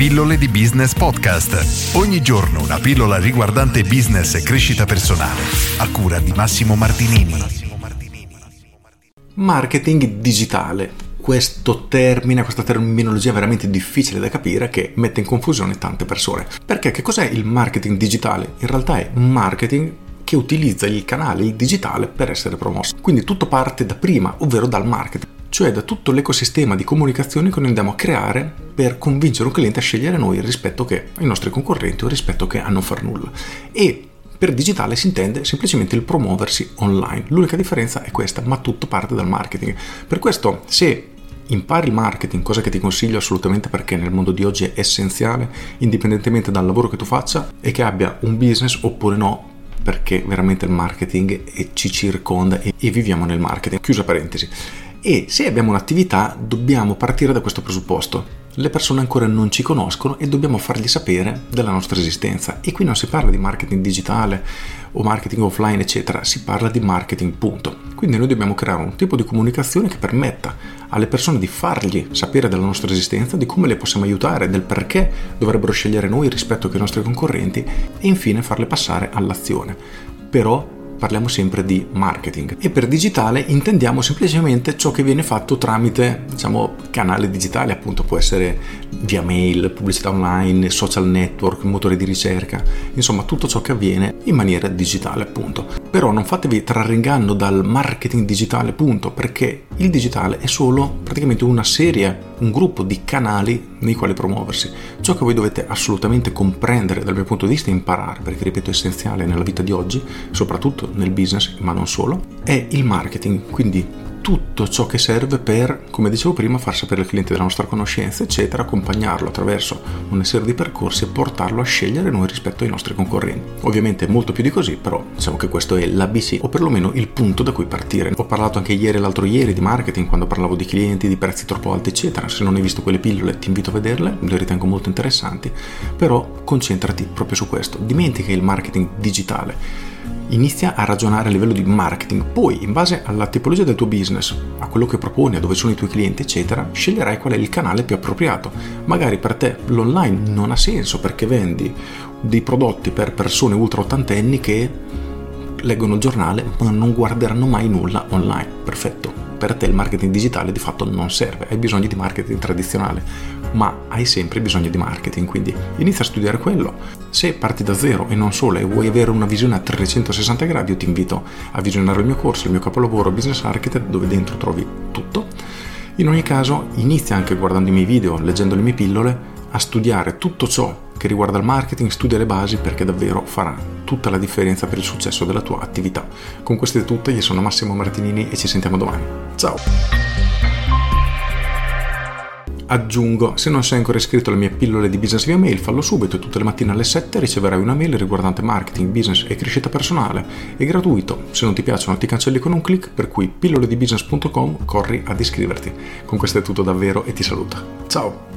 Pillole di Business Podcast. Ogni giorno una pillola riguardante business e crescita personale. A cura di Massimo Martinini. Marketing digitale. Questo termine, questa terminologia veramente difficile da capire che mette in confusione tante persone. Perché che cos'è il marketing digitale? In realtà è marketing che utilizza il canale, il digitale, per essere promosso. Quindi tutto parte da prima, ovvero dal marketing cioè da tutto l'ecosistema di comunicazione che noi andiamo a creare per convincere un cliente a scegliere noi rispetto che ai nostri concorrenti o rispetto che a non far nulla. E per digitale si intende semplicemente il promuoversi online. L'unica differenza è questa, ma tutto parte dal marketing. Per questo, se impari il marketing, cosa che ti consiglio assolutamente perché nel mondo di oggi è essenziale, indipendentemente dal lavoro che tu faccia e che abbia un business oppure no, perché veramente il marketing ci circonda e viviamo nel marketing. Chiusa parentesi. E se abbiamo un'attività dobbiamo partire da questo presupposto. Le persone ancora non ci conoscono e dobbiamo fargli sapere della nostra esistenza. E qui non si parla di marketing digitale o marketing offline, eccetera, si parla di marketing punto. Quindi noi dobbiamo creare un tipo di comunicazione che permetta alle persone di fargli sapere della nostra esistenza, di come le possiamo aiutare, del perché dovrebbero scegliere noi rispetto ai nostri concorrenti e infine farle passare all'azione. Però parliamo sempre di marketing e per digitale intendiamo semplicemente ciò che viene fatto tramite diciamo canale digitale appunto può essere via mail, pubblicità online, social network, motore di ricerca, insomma tutto ciò che avviene in maniera digitale appunto. Però non fatevi trarre inganno dal marketing digitale punto perché il digitale è solo praticamente una serie, un gruppo di canali nei quali promuoversi. Ciò che voi dovete assolutamente comprendere dal mio punto di vista e imparare, perché ripeto è essenziale nella vita di oggi, soprattutto nel business, ma non solo, è il marketing. Quindi tutto ciò che serve per, come dicevo prima, far sapere al cliente della nostra conoscenza, eccetera, accompagnarlo attraverso una serie di percorsi e portarlo a scegliere noi rispetto ai nostri concorrenti. Ovviamente molto più di così, però diciamo che questo è l'ABC o perlomeno il punto da cui partire. Ho parlato anche ieri e l'altro ieri di marketing quando parlavo di clienti, di prezzi troppo alti, eccetera. Se non hai visto quelle pillole ti invito a vederle, le ritengo molto interessanti, però concentrati proprio su questo. Dimentica il marketing digitale inizia a ragionare a livello di marketing, poi in base alla tipologia del tuo business, a quello che proponi, a dove sono i tuoi clienti, eccetera, sceglierai qual è il canale più appropriato. Magari per te l'online non ha senso perché vendi dei prodotti per persone ultra ottantenni che leggono il giornale ma non guarderanno mai nulla online. Perfetto per te il marketing digitale di fatto non serve, hai bisogno di marketing tradizionale, ma hai sempre bisogno di marketing, quindi inizia a studiare quello. Se parti da zero e non solo e vuoi avere una visione a 360 gradi, io ti invito a visionare il mio corso, il mio capolavoro Business Architect, dove dentro trovi tutto. In ogni caso, inizia anche guardando i miei video, leggendo le mie pillole, a studiare tutto ciò che riguarda il marketing, studia le basi perché davvero farà tutta la differenza per il successo della tua attività. Con queste tutte, io sono Massimo Martinini e ci sentiamo domani. Ciao! Aggiungo, se non sei ancora iscritto alle mie pillole di business via mail, fallo subito e tutte le mattine alle 7 riceverai una mail riguardante marketing, business e crescita personale. È gratuito, se non ti piacciono ti cancelli con un clic, per cui pilloledibusiness.com corri ad iscriverti. Con questo è tutto davvero e ti saluto. Ciao!